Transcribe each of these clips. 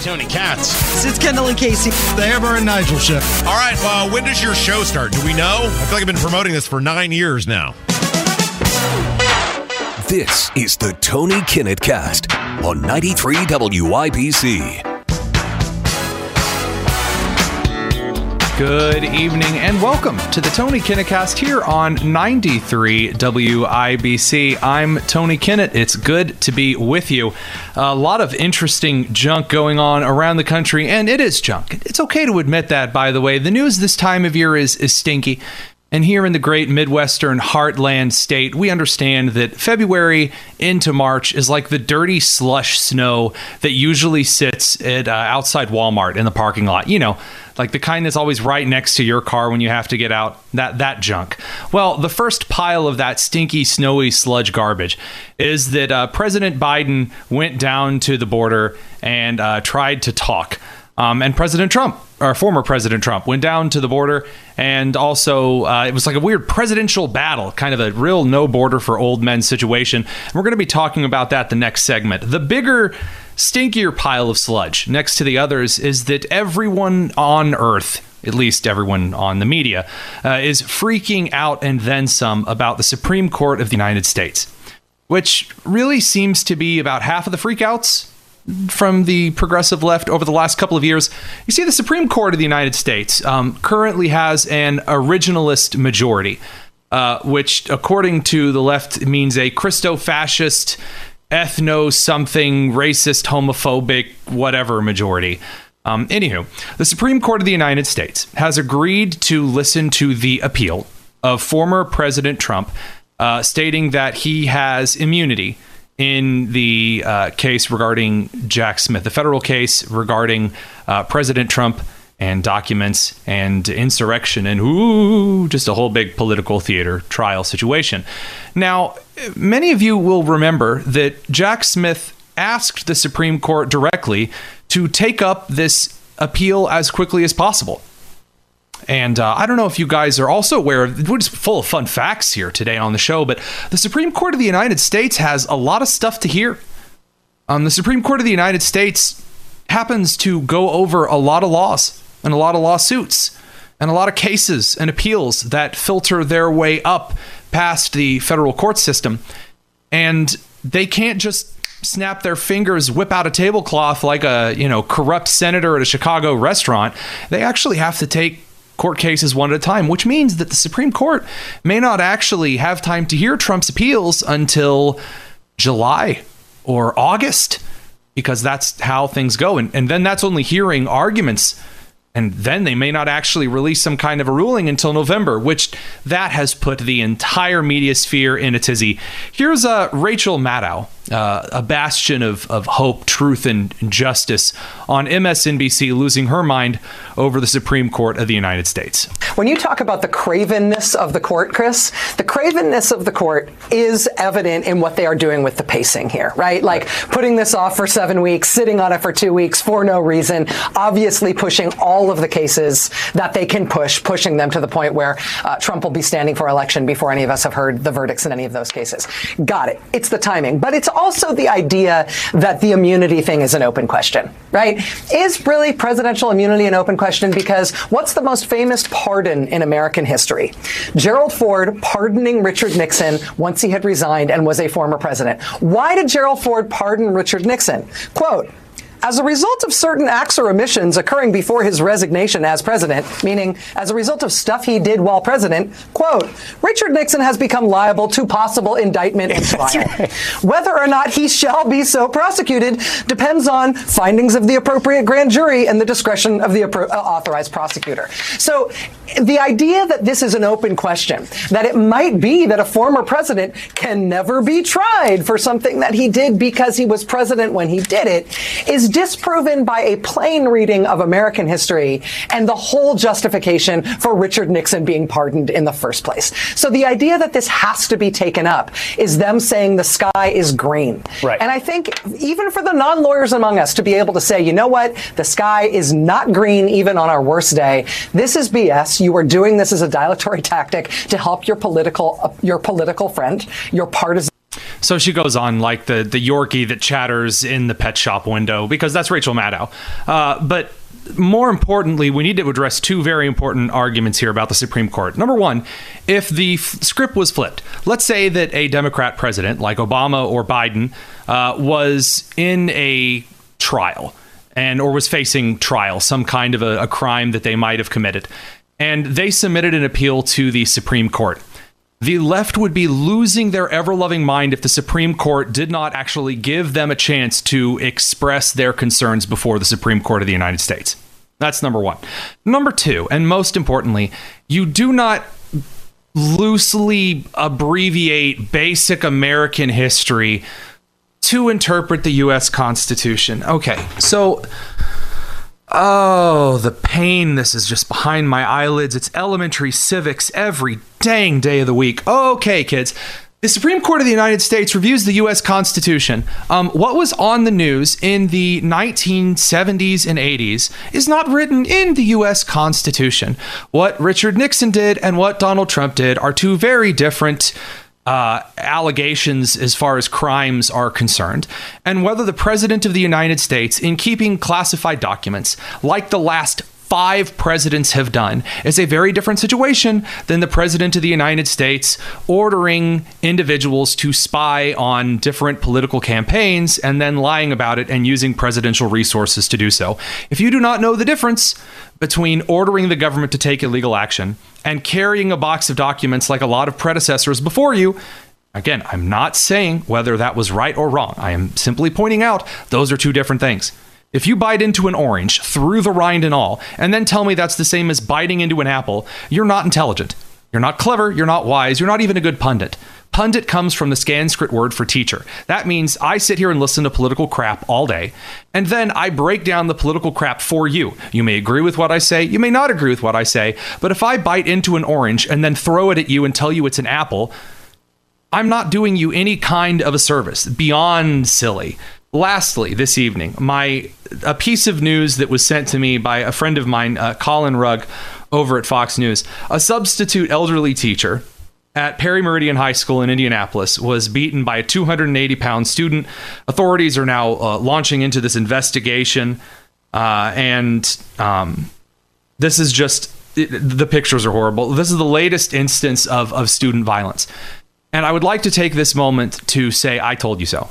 Tony Katz. It's Kendall and Casey. The Amber and Nigel show. All right, well, when does your show start? Do we know? I feel like I've been promoting this for nine years now. This is the Tony Kinnett Cast on 93 WIBC. Good evening and welcome to the Tony Kinnett Cast here on 93 WIBC. I'm Tony Kinnett. It's good to be with you. A lot of interesting junk going on around the country, and it is junk. It's okay to admit that, by the way. The news this time of year is, is stinky. And here in the great Midwestern heartland state, we understand that February into March is like the dirty slush snow that usually sits at uh, outside Walmart in the parking lot. You know, like the kind that's always right next to your car when you have to get out. That that junk. Well, the first pile of that stinky, snowy sludge garbage is that uh, President Biden went down to the border and uh, tried to talk. Um, and President Trump, or former President Trump, went down to the border, and also uh, it was like a weird presidential battle, kind of a real no border for old men situation. And we're going to be talking about that the next segment. The bigger, stinkier pile of sludge next to the others is that everyone on Earth at least everyone on the media, uh, is freaking out and then some about the Supreme Court of the United States, which really seems to be about half of the freakouts from the progressive left over the last couple of years. You see, the Supreme Court of the United States um, currently has an originalist majority, uh, which, according to the left, means a Christo fascist, ethno something, racist, homophobic, whatever majority. Um, anywho, the Supreme Court of the United States has agreed to listen to the appeal of former President Trump, uh, stating that he has immunity in the uh, case regarding Jack Smith, the federal case regarding uh, President Trump and documents and insurrection and ooh, just a whole big political theater trial situation. Now, many of you will remember that Jack Smith asked the Supreme Court directly to take up this appeal as quickly as possible. And uh, I don't know if you guys are also aware of, we're just full of fun facts here today on the show, but the Supreme Court of the United States has a lot of stuff to hear. Um, the Supreme Court of the United States happens to go over a lot of laws and a lot of lawsuits and a lot of cases and appeals that filter their way up past the federal court system. And they can't just snap their fingers, whip out a tablecloth like a, you know, corrupt senator at a Chicago restaurant. They actually have to take court cases one at a time, which means that the Supreme Court may not actually have time to hear Trump's appeals until July or August, because that's how things go. And, and then that's only hearing arguments. And then they may not actually release some kind of a ruling until November, which that has put the entire media sphere in a tizzy. Here's uh, Rachel Maddow, uh, a bastion of, of hope, truth, and justice on MSNBC, losing her mind over the Supreme Court of the United States. When you talk about the cravenness of the court, Chris, the cravenness of the court is evident in what they are doing with the pacing here, right? Like putting this off for seven weeks, sitting on it for two weeks for no reason, obviously pushing all of the cases that they can push, pushing them to the point where uh, Trump will be standing for election before any of us have heard the verdicts in any of those cases. Got it. It's the timing. But it's also the idea that the immunity thing is an open question, right? Is really presidential immunity an open question? Because what's the most famous pardon in American history? Gerald Ford pardoning Richard Nixon once he had resigned and was a former president. Why did Gerald Ford pardon Richard Nixon? Quote, as a result of certain acts or omissions occurring before his resignation as president, meaning as a result of stuff he did while president, quote, Richard Nixon has become liable to possible indictment and trial. Right. Whether or not he shall be so prosecuted depends on findings of the appropriate grand jury and the discretion of the appro- uh, authorized prosecutor. So the idea that this is an open question, that it might be that a former president can never be tried for something that he did because he was president when he did it, is disproven by a plain reading of American history and the whole justification for Richard Nixon being pardoned in the first place. So the idea that this has to be taken up is them saying the sky is green. Right. And I think even for the non-lawyers among us to be able to say, you know what, the sky is not green even on our worst day. This is BS. You are doing this as a dilatory tactic to help your political your political friend, your partisan so she goes on like the the Yorkie that chatters in the pet shop window because that's Rachel Maddow. Uh, but more importantly, we need to address two very important arguments here about the Supreme Court. Number one, if the f- script was flipped, let's say that a Democrat president like Obama or Biden uh, was in a trial and or was facing trial, some kind of a, a crime that they might have committed, and they submitted an appeal to the Supreme Court the left would be losing their ever loving mind if the Supreme Court did not actually give them a chance to express their concerns before the Supreme Court of the United States. That's number one. Number two, and most importantly, you do not loosely abbreviate basic American history to interpret the U.S. Constitution. Okay, so Oh, the pain. This is just behind my eyelids. It's elementary civics every dang day of the week. Okay, kids. The Supreme Court of the United States reviews the U.S. Constitution. Um, what was on the news in the 1970s and 80s is not written in the U.S. Constitution. What Richard Nixon did and what Donald Trump did are two very different uh, allegations as far as crimes are concerned, and whether the President of the United States, in keeping classified documents like the last five presidents have done is a very different situation than the president of the United States ordering individuals to spy on different political campaigns and then lying about it and using presidential resources to do so. If you do not know the difference between ordering the government to take illegal action and carrying a box of documents like a lot of predecessors before you, Again, I'm not saying whether that was right or wrong. I am simply pointing out those are two different things. If you bite into an orange through the rind and all, and then tell me that's the same as biting into an apple, you're not intelligent. You're not clever, you're not wise, you're not even a good pundit. Pundit comes from the Sanskrit word for teacher. That means I sit here and listen to political crap all day, and then I break down the political crap for you. You may agree with what I say, you may not agree with what I say, but if I bite into an orange and then throw it at you and tell you it's an apple, I'm not doing you any kind of a service beyond silly. Lastly, this evening, my a piece of news that was sent to me by a friend of mine, uh, Collin Rugg, over at Fox News. A substitute elderly teacher at Perry Meridian High School in Indianapolis was beaten by a 280 pound student. Authorities are now uh, launching into this investigation, uh, and um, this is just it, the pictures are horrible. This is the latest instance of of student violence, and I would like to take this moment to say, "I told you so."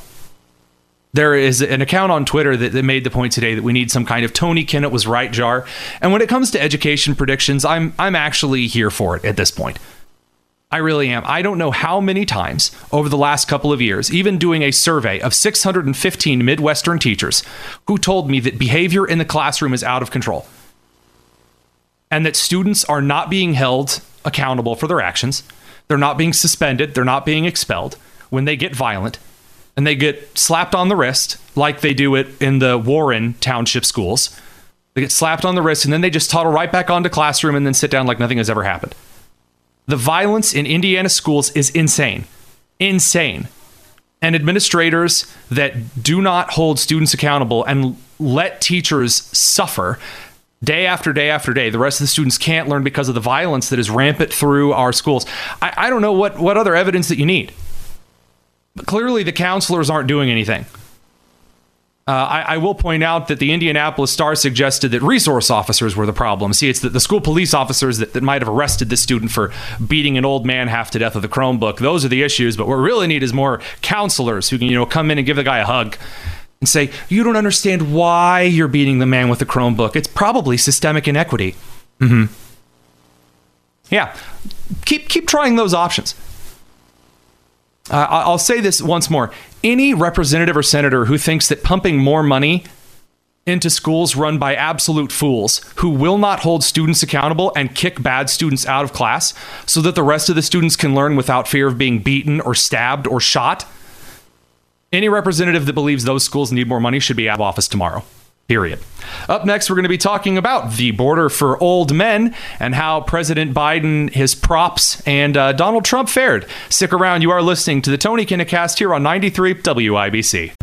there is an account on Twitter that, that, made the point today that we need some kind of Tony Kinnett was right jar. And when it comes to education predictions, I'm I'm actually here for it at this point. I really am. I don't know how many times over the last couple of years, even doing a survey of 615 Midwestern teachers who told me that behavior in the classroom is out of control and that students are not being held accountable for their actions. They're not being suspended, they're not being expelled when they get violent and they get slapped on the wrist like they do it in the Warren Township schools. They get slapped on the wrist and then they just toddle right back onto classroom and then sit down like nothing has ever happened. The violence in Indiana schools is insane. Insane. And administrators that do not hold students accountable and let teachers suffer day after day after day. The rest of the students can't learn because of the violence that is rampant through our schools. I, I don't know what, what other evidence that you need. But clearly, the counselors aren't doing anything. Uh, I, I, will point out that the Indianapolis Star suggested that resource officers were the problem. See, it's the, the school police officers that, that might have arrested the student for beating an old man half to death with a Chromebook. Those are the issues. But what we really need is more counselors who can, you know, come in and give the guy a hug and say, "You don't understand why you're beating the man with a Chromebook. It's probably systemic inequity." Mm-hmm. Yeah, keep keep trying those options. Uh, I'll say this once more. Any representative or senator who thinks that pumping more money into schools run by absolute fools who will not hold students accountable and kick bad students out of class so that the rest of the students can learn without fear of being beaten or stabbed or shot. Any representative that believes those schools need more money should be out of office tomorrow. Period. Up next, we're going to be talking about the border for old men and how President Biden, his props, and uh, Donald Trump fared. Stick around. You are listening to the Tony Kinnett Cast here on 93 WIBC.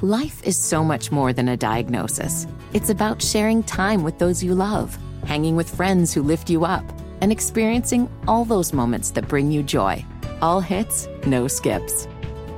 Life is so much more than a diagnosis. It's about sharing time with those you love, hanging with friends who lift you up, and experiencing all those moments that bring you joy. All hits, no skips.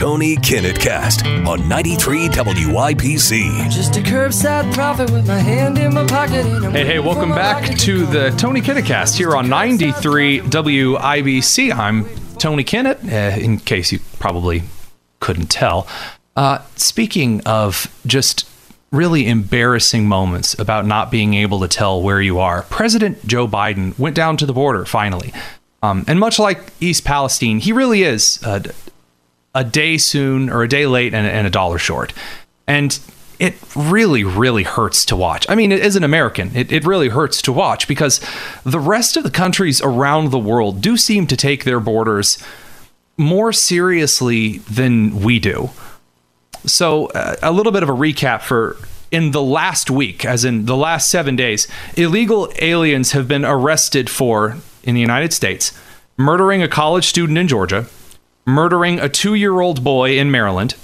Tony Kinnett Cast on 93 WIBC. Just a curbside prophet with my hand in my pocket. Hey, hey, welcome back to the Tony Kinnett Cast here on 93 WIBC. I'm Tony Kinnett, uh, in case you probably couldn't tell. Uh, speaking of just really embarrassing moments about not being able to tell where you are, President Joe Biden went down to the border finally. Um, and much like East Palestine, he really is uh, a day soon or a day late and, and a dollar short. And it really, really hurts to watch. I mean, as an American, it, it really hurts to watch because the rest of the countries around the world do seem to take their borders more seriously than we do. So, uh, a little bit of a recap for in the last week, as in the last seven days, illegal aliens have been arrested for, in the United States, murdering a college student in Georgia, murdering a two year old boy in Maryland,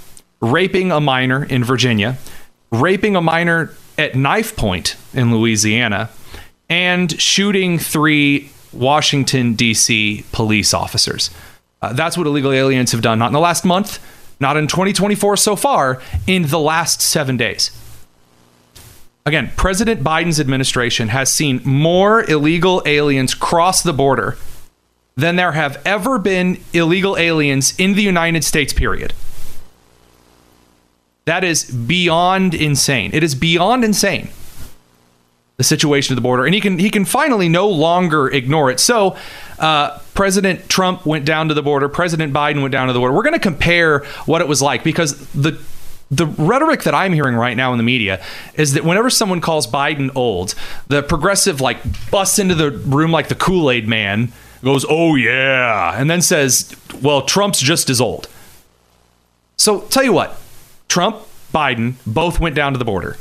raping a minor in Virginia, raping a minor at knife point in Louisiana, and shooting three Washington, D.C. police officers. Uh, that's what illegal aliens have done, not in the last month, not in 2024 so far, in the last seven days. Again, President Biden's administration has seen more illegal aliens cross the border than there have ever been illegal aliens in the United States, period. That is beyond insane. It is beyond insane. The situation at the border, and he can he can finally no longer ignore it. So, uh, President Trump went down to the border. President Biden went down to the border. We're going to compare what it was like because the the rhetoric that I'm hearing right now in the media is that whenever someone calls Biden old, the progressive like busts into the room like the Kool Aid man, goes, "Oh yeah," and then says, "Well, Trump's just as old." So tell you what, Trump, Biden, both went down to the border.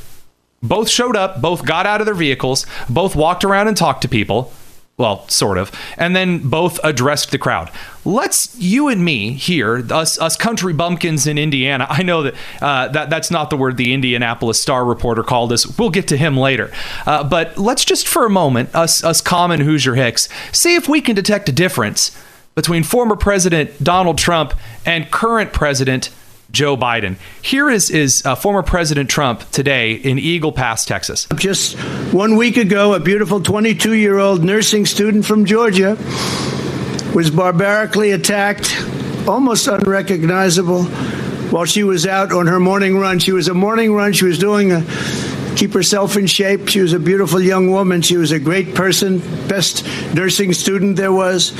Both showed up, both got out of their vehicles, both walked around and talked to people. Well, sort of. And then both addressed the crowd. Let's you and me here, us us country bumpkins in Indiana. I know that uh, that that's not the word the Indianapolis Star reporter called us. We'll get to him later. Uh, but let's just for a moment, us us common Hoosier Hicks, see if we can detect a difference between former President Donald Trump and current President Joe Biden. Here is is uh, former President Trump today in Eagle Pass, Texas. Just one week ago, a beautiful 22 year old nursing student from Georgia was barbarically attacked, almost unrecognizable, while she was out on her morning run. She was a morning run. She was doing a keep herself in shape. She was a beautiful young woman. She was a great person, best nursing student there was.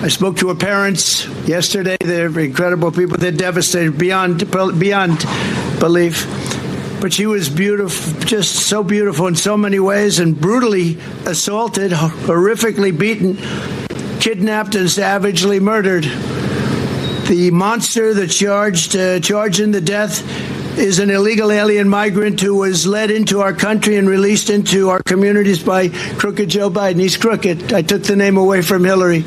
I spoke to her parents yesterday. They're incredible people. They're devastated beyond beyond belief. But she was beautiful, just so beautiful in so many ways, and brutally assaulted, horrifically beaten, kidnapped, and savagely murdered. The monster that charged uh, charged in the death is an illegal alien migrant who was led into our country and released into our communities by crooked Joe Biden. He's crooked. I took the name away from Hillary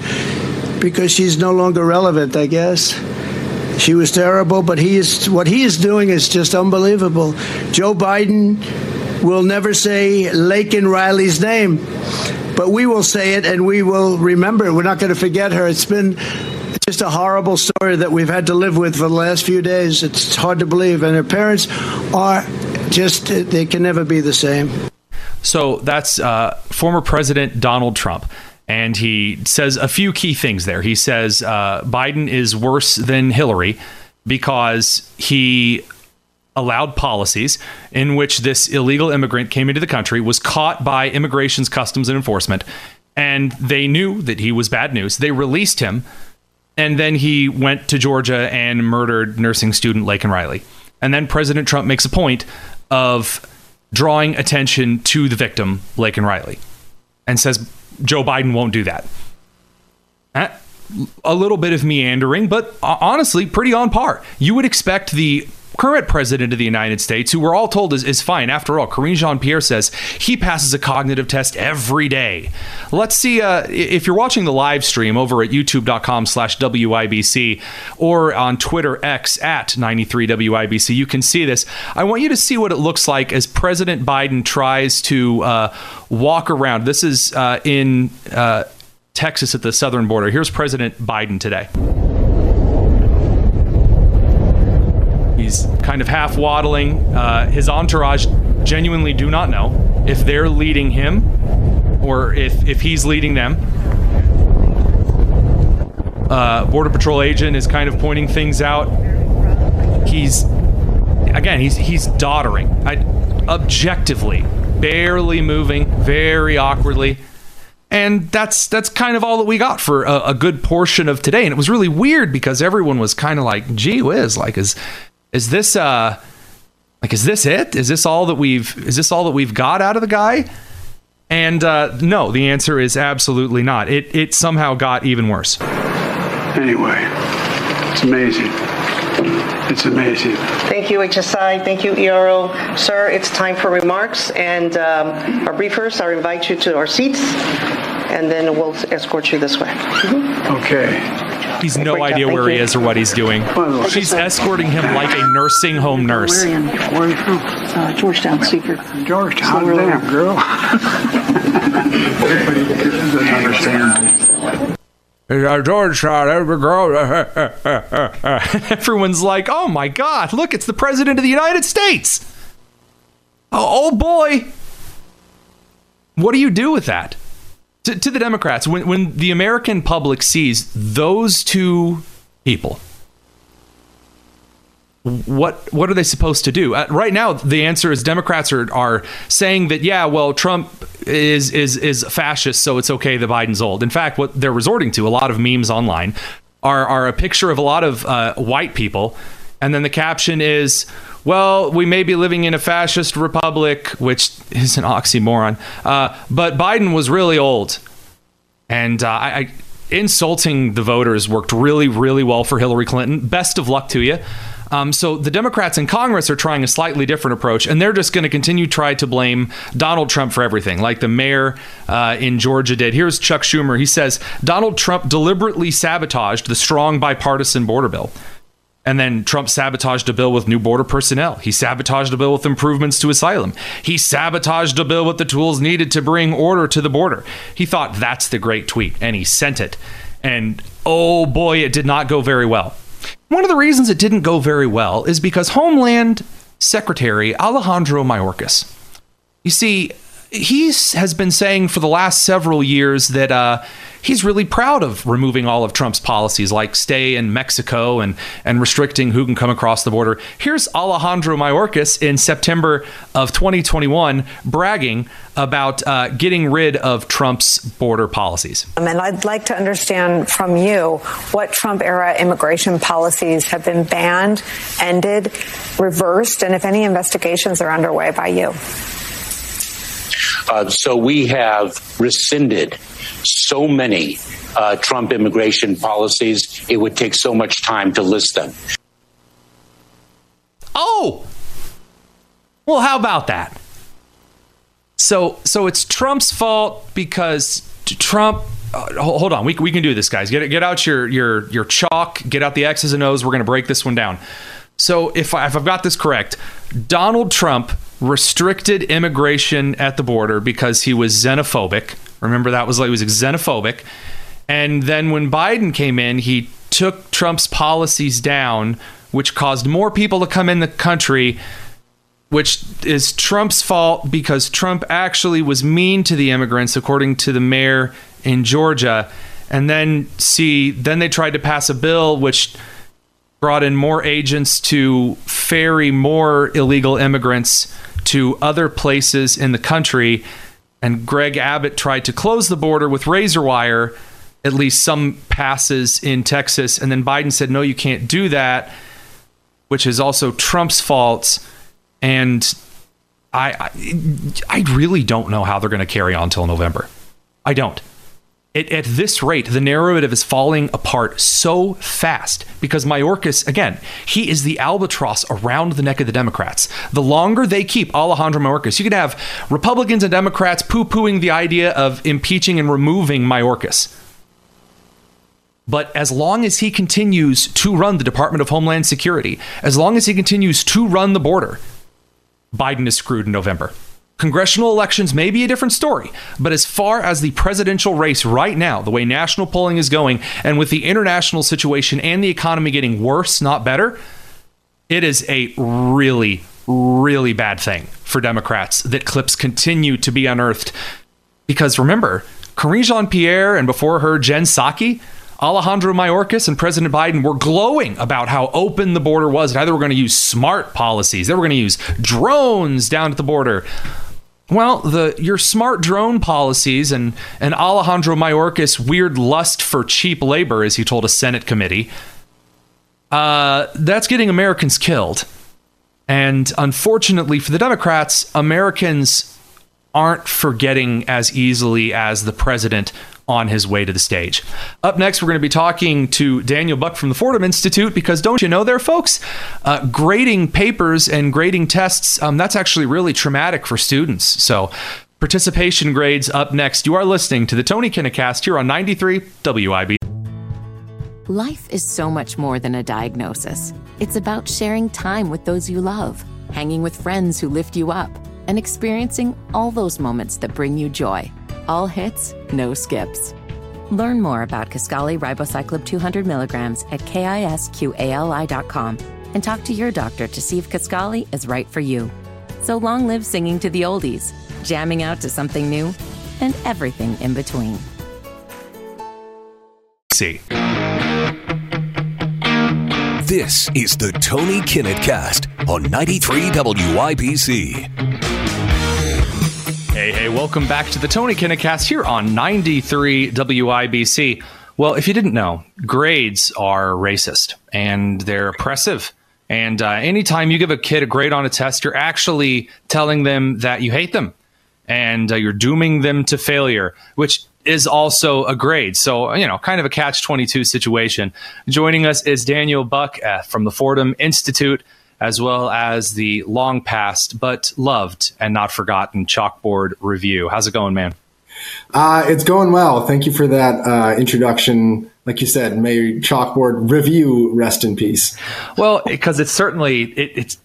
because she's no longer relevant, I guess. She was terrible, but he is what he is doing is just unbelievable. Joe Biden will never say Laken Riley's name, but we will say it and we will remember. We're not going to forget her. It's been just a horrible story that we've had to live with for the last few days. It's hard to believe, and her parents are just they can never be the same. So that's uh, former President Donald Trump. And he says a few key things there. He says uh, Biden is worse than Hillary because he allowed policies in which this illegal immigrant came into the country, was caught by immigration's customs and enforcement, and they knew that he was bad news. They released him And then he went to Georgia and murdered nursing student Laken Riley. And then President Trump makes a point of drawing attention to the victim, Laken Riley, and says Joe Biden won't do that. A little bit of meandering, but uh, honestly, pretty on par. You would expect the current president of the United States, who we're all told is, is fine. After all, Karine Jean Pierre says he passes a cognitive test every day. Let's see uh, if you're watching the live stream over at youtube.com slash WIBC or on Twitter X at 93WIBC, you can see this. I want you to see what it looks like as President Biden tries to uh, walk around. This is uh, in uh, Texas at the southern border. Here's President Biden today. He's kind of half waddling. Uh, his entourage genuinely do not know if they're leading him or if, if he's leading them. Uh, Border Patrol agent is kind of pointing things out. He's again, he's he's doddering, I, objectively, barely moving, very awkwardly and that's that's kind of all that we got for a, a, good portion of today and it was really weird because everyone was kind of like gee whiz like is is this uh like is this it is this all that we've is this all that we've got out of the guy and uh, no the answer is absolutely not it it somehow got even worse anyway it's amazing it's amazing. Thank you, HSI. Thank you, ERO. Sir, it's time for remarks, and um, our briefers, I invite you to our seats, and then we'll escort you this way. Mm-hmm. Okay. He's no Great idea where he is or what he's doing. She's escorting him like a nursing home nurse. Where are you from? Uh, Georgetown, Secret. Georgetown, damn girl. Everybody doesn't understand. Georgetown, every girl. Everyone's like, oh my God, look, it's the President of the United States. Oh, oh boy. What do you do with that? To, to the Democrats, when, when the American public sees those two people, what what are they supposed to do? Uh, right now, the answer is Democrats are are saying that yeah, well, Trump is is is fascist, so it's okay that Biden's old. In fact, what they're resorting to a lot of memes online are are a picture of a lot of uh, white people, and then the caption is. Well, we may be living in a fascist republic, which is an oxymoron, uh, but Biden was really old. And uh, I, I, insulting the voters worked really, really well for Hillary Clinton. Best of luck to you. Um, so the Democrats in Congress are trying a slightly different approach, and they're just going to continue try to blame Donald Trump for everything, like the mayor uh, in Georgia did. Here's Chuck Schumer. He says Donald Trump deliberately sabotaged the strong bipartisan border bill. And then Trump sabotaged a bill with new border personnel. He sabotaged a bill with improvements to asylum. He sabotaged a bill with the tools needed to bring order to the border. He thought that's the great tweet, and he sent it. And oh boy, it did not go very well. One of the reasons it didn't go very well is because Homeland Secretary Alejandro Mayorkas. You see, he has been saying for the last several years that uh, he's really proud of removing all of Trump's policies, like stay in Mexico and and restricting who can come across the border. Here's Alejandro Mayorkas in September of 2021 bragging about uh, getting rid of Trump's border policies. Um, and I'd like to understand from you what Trump era immigration policies have been banned, ended, reversed, and if any investigations are underway by you. Uh, so we have rescinded so many uh, Trump immigration policies, it would take so much time to list them. Oh, well, how about that? So, so it's Trump's fault because Trump. Uh, hold on, we, we can do this, guys. Get get out your your your chalk. Get out the X's and O's. We're going to break this one down. So, if, I, if I've got this correct, Donald Trump restricted immigration at the border because he was xenophobic. Remember that was like he was xenophobic. And then when Biden came in, he took Trump's policies down, which caused more people to come in the country, which is Trump's fault because Trump actually was mean to the immigrants, according to the mayor in Georgia. And then see, then they tried to pass a bill which brought in more agents to ferry more illegal immigrants to other places in the country. And Greg Abbott tried to close the border with razor wire. at least some passes in Texas. And then Biden said, no, you can't do that, which is also Trump's fault. And I, I, I really don't know how they're going to carry on till November. I don't. It, at this rate, the narrative is falling apart so fast because Mayorkas, again, he is the albatross around the neck of the Democrats. The longer they keep Alejandro Mayorkas, you could have Republicans and Democrats poo pooing the idea of impeaching and removing Mayorkas. But as long as he continues to run the Department of Homeland Security, as long as he continues to run the border, Biden is screwed in November. Congressional elections may be a different story, but as far as the presidential race right now, the way national polling is going, and with the international situation and the economy getting worse, not better, it is a really, really bad thing for Democrats that clips continue to be unearthed. Because remember, Karine Jean Pierre and before her, Jen Psaki, Alejandro Mayorkas and President Biden were glowing about how open the border was and how they were going to use smart policies. They were going to use drones down at the border. Well, the your smart drone policies and and Alejandro Mayorkas' weird lust for cheap labor, as he told a Senate committee, uh, that's getting Americans killed. And unfortunately for the Democrats, Americans aren't forgetting as easily as the president on his way to the stage. Up next, we're going to be talking to Daniel Buck from the Fordham Institute because don't you know there, folks? Uh, grading papers and grading tests, um, that's actually really traumatic for students. So, participation grades up next. You are listening to the Tony Kinnett Cast here on 93 WIB. Life is so much more than a diagnosis. It's about sharing time with those you love, hanging with friends who lift you up, and experiencing all those moments that bring you joy. All hits, no skips. Learn more about Kisqali Ribociclib 200 milligrams at kisqali.com and talk to your doctor to see if Kisqali is right for you. So long live singing to the oldies, jamming out to something new, and everything in between. See. This is the Tony Kinnett Cast on 93 WIBC. Hey, hey, welcome back to the Tony Kinnett Cast here on 93 WIBC. Well, if you didn't know, grades are racist and they're oppressive. And uh, anytime you give a kid a grade on a test, you're actually telling them that you hate them and uh, you're dooming them to failure, which is also a grade. So, you know, kind of a catch 22 situation. Joining us is Daniel Buck uh, from the Fordham Institute, as well as the long past but loved and not forgotten chalkboard review. How's it going, man? Uh, it's going well. Thank you for that uh, introduction. Like you said, may chalkboard review rest in peace. Well, because it's certainly it, it's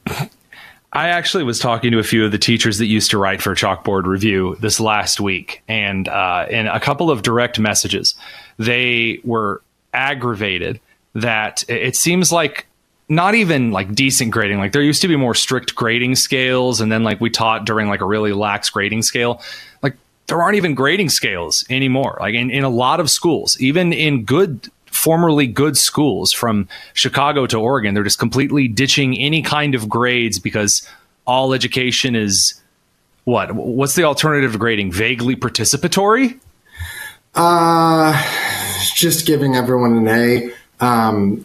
I actually was talking to a few of the teachers that used to write for Chalkboard Review this last week, and uh, in a couple of direct messages, they were aggravated that it seems like not even like decent grading. Like there used to be more strict grading scales, and then like we taught during like a really lax grading scale. Like there aren't even grading scales anymore. Like in, in a lot of schools, even in good formerly good schools from Chicago to Oregon. They're just completely ditching any kind of grades because all education is what? What's the alternative to grading? Vaguely participatory? Uh, just giving everyone an A. Um,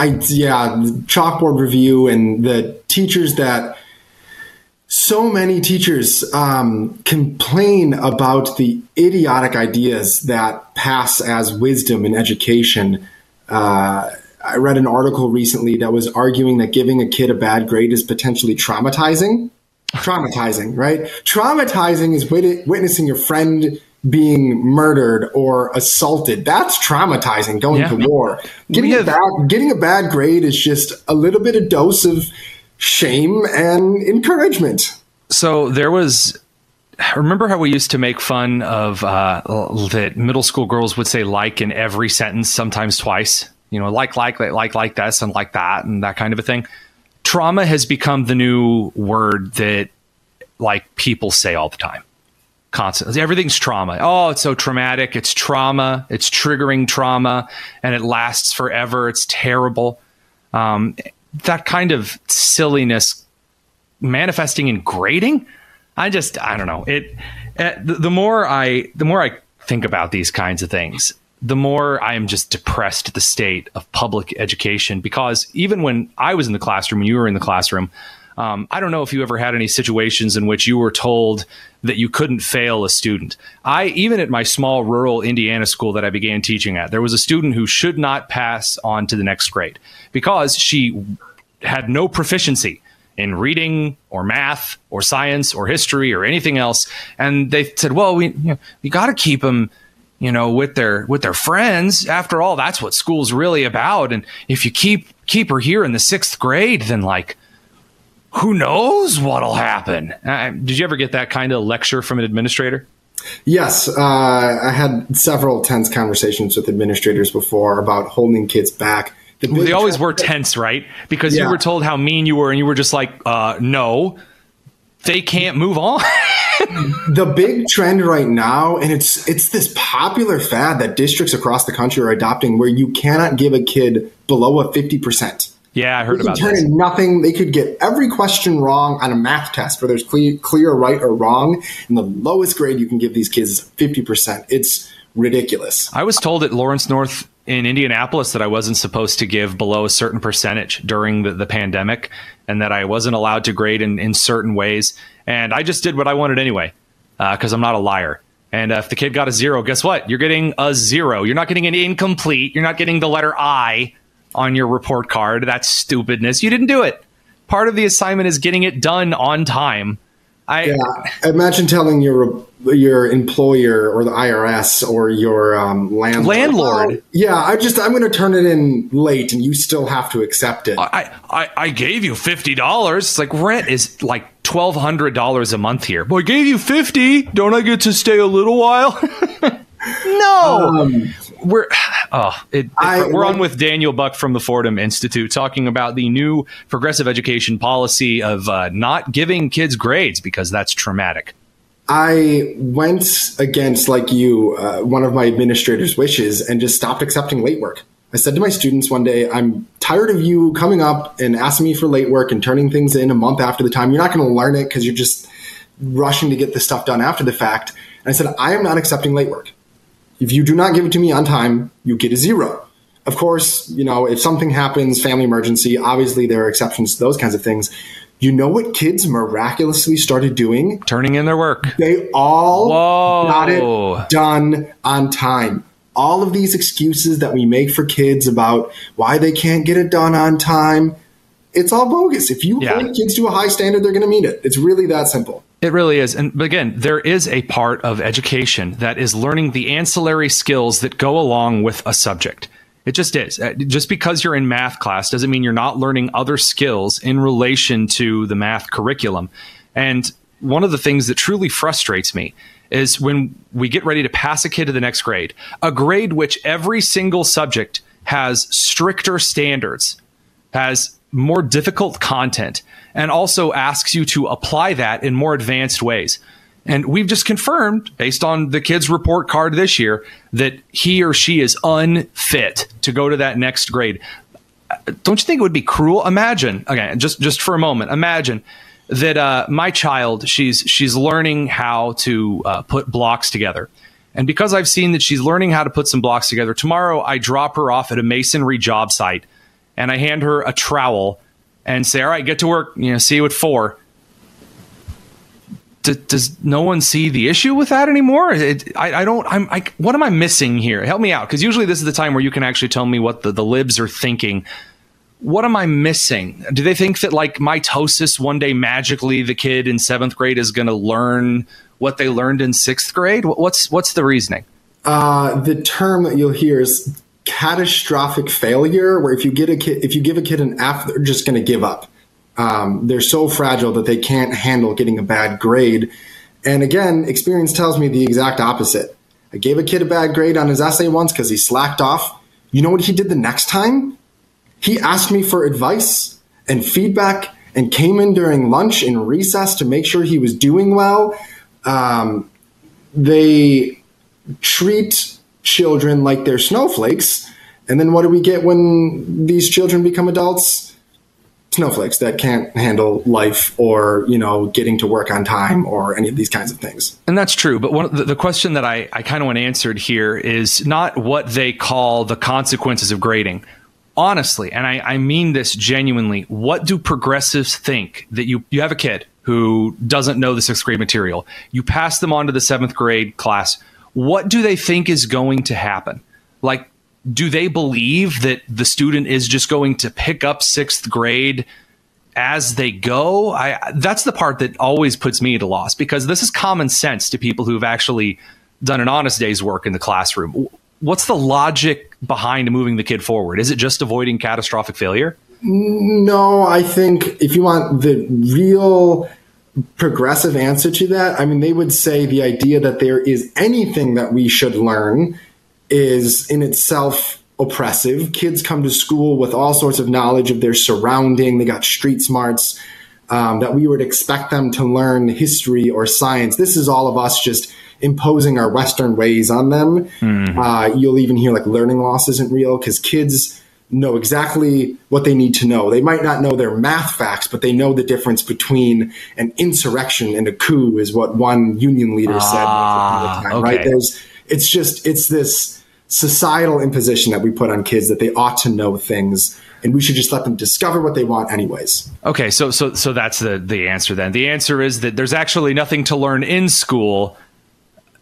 I yeah, chalkboard review and the teachers that so many teachers um, complain about the idiotic ideas that pass as wisdom in education. Uh, I read an article recently that was arguing that giving a kid a bad grade is potentially traumatizing. Traumatizing, right? Traumatizing is wit- witnessing your friend being murdered or assaulted. That's traumatizing going yeah. to war. Getting have- a bad getting a bad grade is just a little bit of dose of shame and encouragement. So there was remember how we used to make fun of uh, that middle school girls would say like in every sentence, sometimes twice. You know, like, like, like, like this, and like that, and that kind of a thing. Trauma has become the new word that like people say all the time, constantly. Everything's trauma. Oh, it's so traumatic. It's trauma. It's triggering trauma, and it lasts forever. It's terrible. Um, that kind of silliness manifesting in grading. I just I don't know it. Uh, the, more I the more I think about these kinds of things, the more I am just depressed at the state of public education. Because even when I was in the classroom, and you were in the classroom, um, I don't know if you ever had any situations in which you were told that you couldn't fail a student. I, even at my small rural Indiana school that I began teaching at, there was a student who should not pass on to the next grade because she had no proficiency in reading or math or science or history or anything else. And they said, well, we, you, know, got to keep them you know with their with their friends after all that's what school's really about and if you keep keep her here in the sixth grade then like who knows what'll happen uh, did you ever get that kind of lecture from an administrator Yes, uh, I had several tense conversations with administrators before about holding kids back. The they always were tense, right? Because yeah. you were told how mean you were, and you were just like, uh, "No, they can't move on." the big trend right now, and it's it's this popular fad that districts across the country are adopting, where you cannot give a kid below a fifty percent. Yeah, I heard they about turn this. In nothing. They could get every question wrong on a math test, where there's clear, clear right or wrong, and the lowest grade you can give these kids is fifty percent. It's ridiculous. I was told at Lawrence North in Indianapolis that I wasn't supposed to give below a certain percentage during the, the pandemic and that I wasn't allowed to grade in, in certain ways. And I just did what I wanted anyway because uh, I'm not a liar. And uh, if the kid got a zero, guess what? You're getting a zero. You're not getting an incomplete. You're not getting the letter I on your report card. That's stupidness. You didn't do it. Part of the assignment is getting it done on time. I yeah. imagine telling your your employer or the IRS or your um, landlord. Landlord. Oh, yeah, I just I'm going to turn it in late, and you still have to accept it. I I, I gave you fifty dollars. It's like rent is like twelve hundred dollars a month here. But I gave you fifty. Don't I get to stay a little while? no. Um, we're oh, it, it, I, we're on with Daniel Buck from the Fordham Institute talking about the new progressive education policy of uh, not giving kids grades because that's traumatic. I went against, like you, uh, one of my administrator's wishes and just stopped accepting late work. I said to my students one day, I'm tired of you coming up and asking me for late work and turning things in a month after the time. You're not going to learn it because you're just rushing to get this stuff done after the fact. And I said, I am not accepting late work. If you do not give it to me on time, you get a zero. Of course, you know, if something happens, family emergency, obviously there are exceptions to those kinds of things. You know what kids miraculously started doing? Turning in their work. They all Whoa. got it done on time. All of these excuses that we make for kids about why they can't get it done on time, it's all bogus. If you yeah. hold kids to a high standard, they're going to meet it. It's really that simple. It really is. And again, there is a part of education that is learning the ancillary skills that go along with a subject. It just is. Uh, just because you're in math class doesn't mean you're not learning other skills in relation to the math curriculum. And one of the things that truly frustrates me is when we get ready to pass a kid to the next grade, a grade which every single subject has stricter standards, has more difficult content and also asks you to apply that in more advanced ways. And we've just confirmed, based on the kid's report card this year, that he or she is unfit to go to that next grade. Don't you think it would be cruel? Imagine, again, just just for a moment, imagine that uh, my child she's she's learning how to uh, put blocks together. And because I've seen that she's learning how to put some blocks together, tomorrow I drop her off at a masonry job site and I hand her a trowel and say, "All right, get to work. You know, see you at four. D- does no one see the issue with that anymore? It, I, I, don't. I'm. I, what am I missing here? Help me out, because usually this is the time where you can actually tell me what the, the libs are thinking. What am I missing? Do they think that like mitosis one day magically the kid in seventh grade is going to learn what they learned in sixth grade? What's what's the reasoning? Uh, the term that you'll hear is catastrophic failure where if you get a kid if you give a kid an F, they're just going to give up. Um, they're so fragile that they can't handle getting a bad grade. And again, experience tells me the exact opposite. I gave a kid a bad grade on his essay once because he slacked off. You know what he did the next time? He asked me for advice and feedback and came in during lunch and recess to make sure he was doing well. Um, they treat children like they're snowflakes. And then what do we get when these children become adults? snowflakes that can't handle life or you know getting to work on time or any of these kinds of things And that's true. But one, the, the question that I, I kind of want answered here is not what they call the consequences of grading. Honestly, and I, I mean this genuinely, what do progressives think that you, you have a kid who doesn't know the sixth grade material? You pass them on to the seventh grade class. What do they think is going to happen? Like, do they believe that the student is just going to pick up sixth grade as they go? I that's the part that always puts me at a loss because this is common sense to people who've actually done an honest day's work in the classroom. What's the logic behind moving the kid forward? Is it just avoiding catastrophic failure? No, I think if you want the real progressive answer to that, I mean, they would say the idea that there is anything that we should learn is in itself oppressive. Kids come to school with all sorts of knowledge of their surrounding, they got street smarts. Um, that we would expect them to learn history or science. This is all of us just imposing our Western ways on them. Uh, you'll even hear like learning loss isn't real because kids know exactly what they need to know. They might not know their math facts, but they know the difference between an insurrection and a coup, is what one union leader said. Ah, the time, Right? There's, it's just, it's this societal imposition that we put on kids that they ought to know things, and we should just let them discover what they want, anyways. okay so so so that's the the answer then the answer is that there's actually nothing to learn in school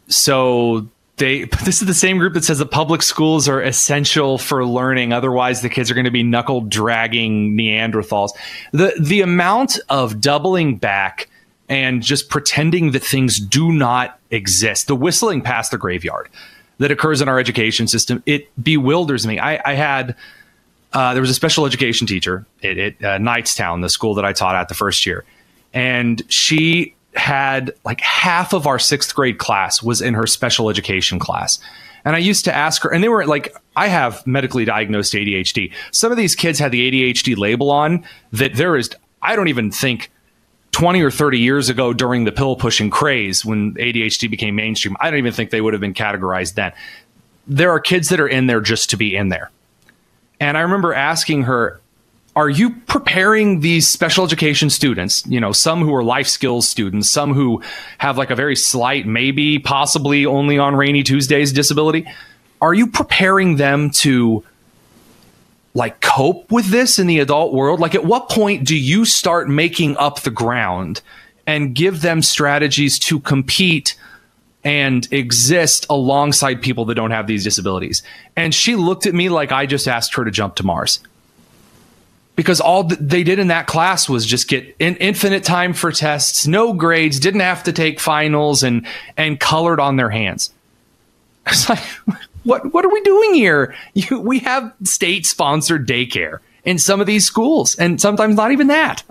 so they this is the same group that says that public schools are essential for learning. Otherwise the kids are going to be knuckle dragging neanderthals. The the amount of doubling back and just pretending that things do not exist the whistling past the graveyard that occurs in our education system it bewilders me. I, I had uh, there was a special education teacher at, at uh, Knightstown, the school that I taught at the first year, and she had like half of our sixth grade class was in her special education class. And I used to ask her, and they were like, I have medically diagnosed ADHD. Some of these kids had the ADHD label on that there is, I don't even think 20 or 30 years ago during the pill pushing craze when ADHD became mainstream, I don't even think they would have been categorized then. There are kids that are in there just to be in there. And I remember asking her, are you preparing these special education students, you know, some who are life skills students, some who have like a very slight, maybe possibly only on rainy Tuesdays disability? Are you preparing them to like cope with this in the adult world? Like, at what point do you start making up the ground and give them strategies to compete and exist alongside people that don't have these disabilities? And she looked at me like I just asked her to jump to Mars. Because all th- they did in that class was just get in- infinite time for tests, no grades, didn't have to take finals, and and colored on their hands. It's like, what what are we doing here? You, we have state sponsored daycare in some of these schools, and sometimes not even that.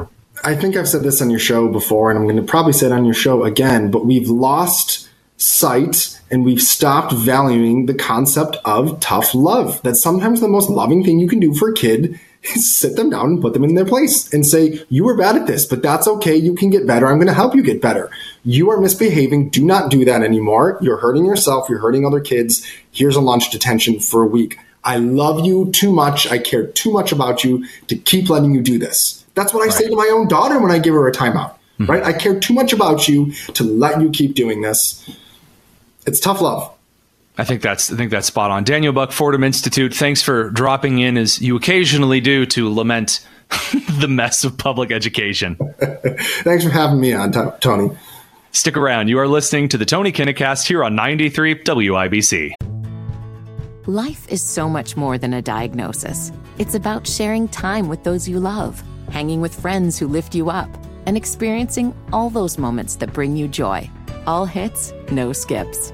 I think I've said this on your show before, and I'm going to probably say it on your show again, but we've lost sight and we've stopped valuing the concept of tough love. That sometimes the most loving thing you can do for a kid sit them down and put them in their place and say, You were bad at this, but that's okay. You can get better. I'm going to help you get better. You are misbehaving. Do not do that anymore. You're hurting yourself. You're hurting other kids. Here's a lunch detention for a week. I love you too much. I care too much about you to keep letting you do this. That's what I say to my own daughter when I give her a timeout, mm-hmm. right? I care too much about you to let you keep doing this. It's tough love. I think that's I think that's spot on. Daniel Buck, Fordham Institute. Thanks for dropping in as you occasionally do to lament the mess of public education. Thanks for having me on, T- Tony. Stick around. You are listening to the Tony Kinnett Cast here on 93 WIBC. Life is so much more than a diagnosis. It's about sharing time with those you love, hanging with friends who lift you up, and experiencing all those moments that bring you joy. All hits, no skips.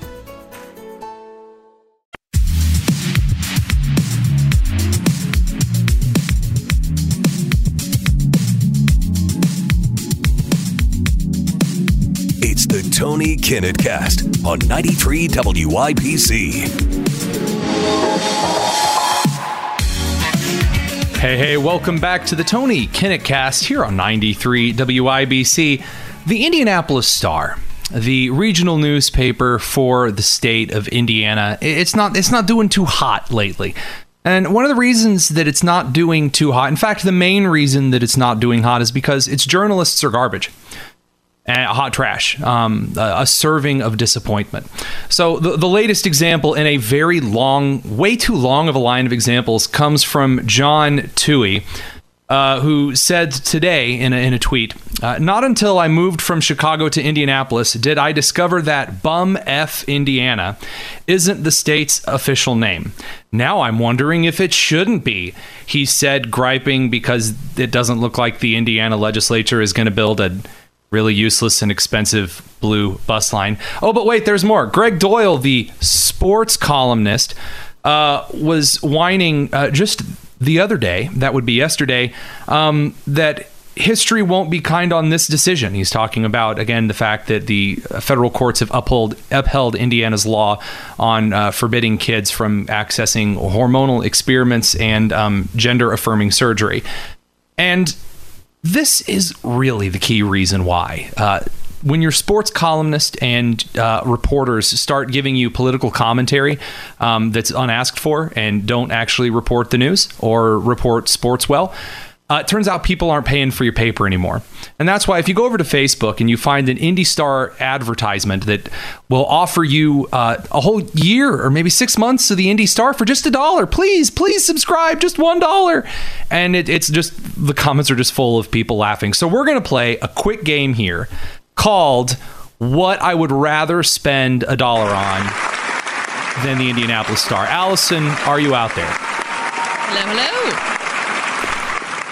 It's the Tony Kinnett Cast on 93 WIBC. Hey, hey, welcome back to the Tony Kinnett cast here on 93 WIBC. The Indianapolis Star, the regional newspaper for the state of Indiana, it's not it's not doing too hot lately. And one of the reasons that it's not doing too hot, in fact, the main reason that it's not doing hot is because its journalists are garbage and hot trash, um, a, serving of disappointment. So, the, the latest example in a very long, way too long of a line of examples comes from John Tuohy. Uh, who said today in a, in a tweet, uh, Not until I moved from Chicago to Indianapolis did I discover that Bum F Indiana isn't the state's official name. Now I'm wondering if it shouldn't be, he said, griping because it doesn't look like the Indiana legislature is going to build a really useless and expensive blue bus line. Oh, but wait, there's more. Gregg Doyel, the sports columnist, uh, was whining uh, just the other day, that would be yesterday, um, that history won't be kind on this decision. He's talking about again the fact that the federal courts have upheld upheld Indiana's law on uh, forbidding kids from accessing hormonal experiments and um, gender affirming surgery, and this is really the key reason why. Uh, when your sports columnist and uh, reporters start giving you political commentary um, that's unasked for and don't actually report the news or report sports well, uh, it turns out people aren't paying for your paper anymore. And that's why if you go over to Facebook and you find an Indy Star advertisement that will offer you uh, a whole year or maybe six months of the Indy Star for just a dollar, please, please subscribe, just one dollar. And it, it's just, the comments are just full of people laughing. So we're going to play a quick game here called What I Would Rather Spend a Dollar On Than the Indianapolis Star. Allison, are you out there? Hello, hello.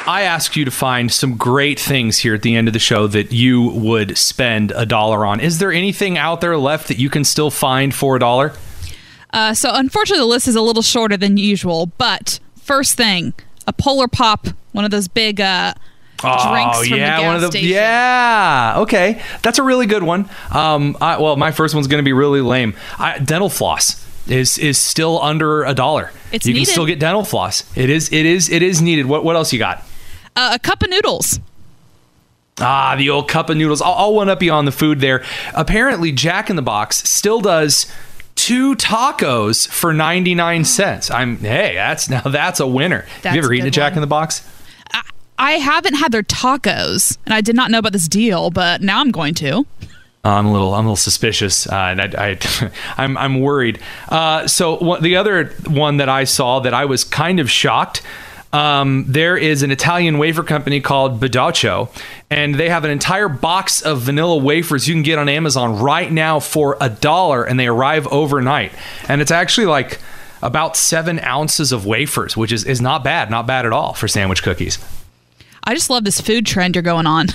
I asked you to find some great things here at the end of the show that you would spend a dollar on. Is there anything out there left that you can still find for a dollar? Uh, so, unfortunately, the list is a little shorter than usual. But first thing, a Polar Pop, one of those big uh, drinks from yeah, one of the station. yeah. Okay, that's a really good one. Um, I, well, my first one's going to be really lame. I, dental floss is is still under a dollar. It's you needed. can still get dental floss. It is it is it is needed. What what else you got? Uh, a cup of noodles. Ah, the old cup of noodles. I'll, I'll one up you on the food there. Apparently, Jack in the Box still does two tacos for 99 cents. I'm hey, that's now that's a winner. Have you ever eaten a Jack one. in the Box? I haven't had their tacos, and I did not know about this deal, but now I'm going to. I'm a little, I'm a little suspicious, uh, and I, I, I'm, I'm worried. Uh, so what, the other one that I saw that I was kind of shocked. Um, there is an Italian wafer company called Badaccio, and they have an entire box of vanilla wafers you can get on Amazon right now for a dollar, and they arrive overnight. And it's actually like about seven ounces of wafers, which is, is not bad, not bad at all for sandwich cookies. I just love this food trend you're going on.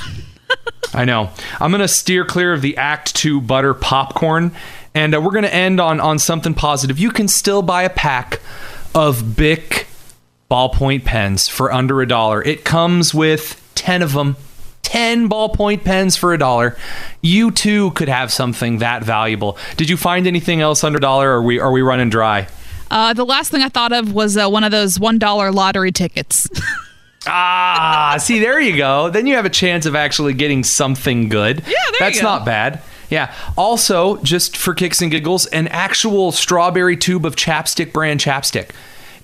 I know. I'm going to steer clear of the Act 2 butter popcorn. And uh, we're going to end on, on something positive. You can still buy a pack of Bic ballpoint pens for under a dollar. It comes with 10 of them. 10 ballpoint pens for a dollar. You too could have something that valuable. Did you find anything else under dollar or are we, are we running dry? Uh, the last thing I thought of was uh, one of those $1 lottery tickets. Ah, see, there you go. Then you have a chance of actually getting something good. Yeah, there you That's go. not bad. Yeah. Also, just for kicks and giggles, an actual strawberry tube of chapstick brand chapstick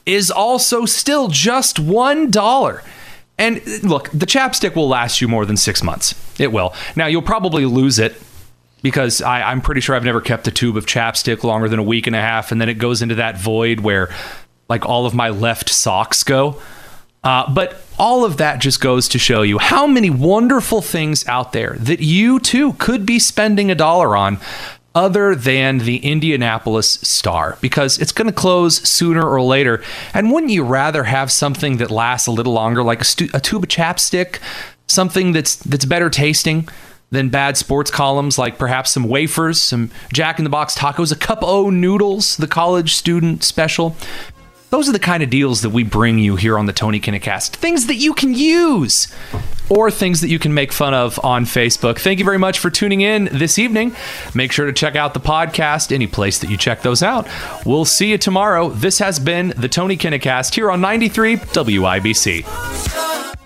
is also still just one dollar. And look, the chapstick will last you more than six months. It will. Now you'll probably lose it because I, I'm pretty sure I've never kept a tube of chapstick longer than a week and a half, and then it goes into that void where like all of my left socks go. Uh, but all of that just goes to show you how many wonderful things out there that you too could be spending a dollar on other than the Indianapolis Star because it's going to close sooner or later. And wouldn't you rather have something that lasts a little longer, like a, stu- a tube of chapstick, something that's that's better tasting? Than bad sports columns like perhaps some wafers, some Jack in the Box tacos, a cup o noodles, the college student special. Those are the kind of deals that we bring you here on the Tony Kinnett Cast. Things that you can use. or things that you can make fun of on Facebook. Thank you very much for tuning in this evening. Make sure to check out the podcast, any place that you check those out. We'll see you tomorrow. This has been the Tony Kinnett Cast here on 93 WIBC.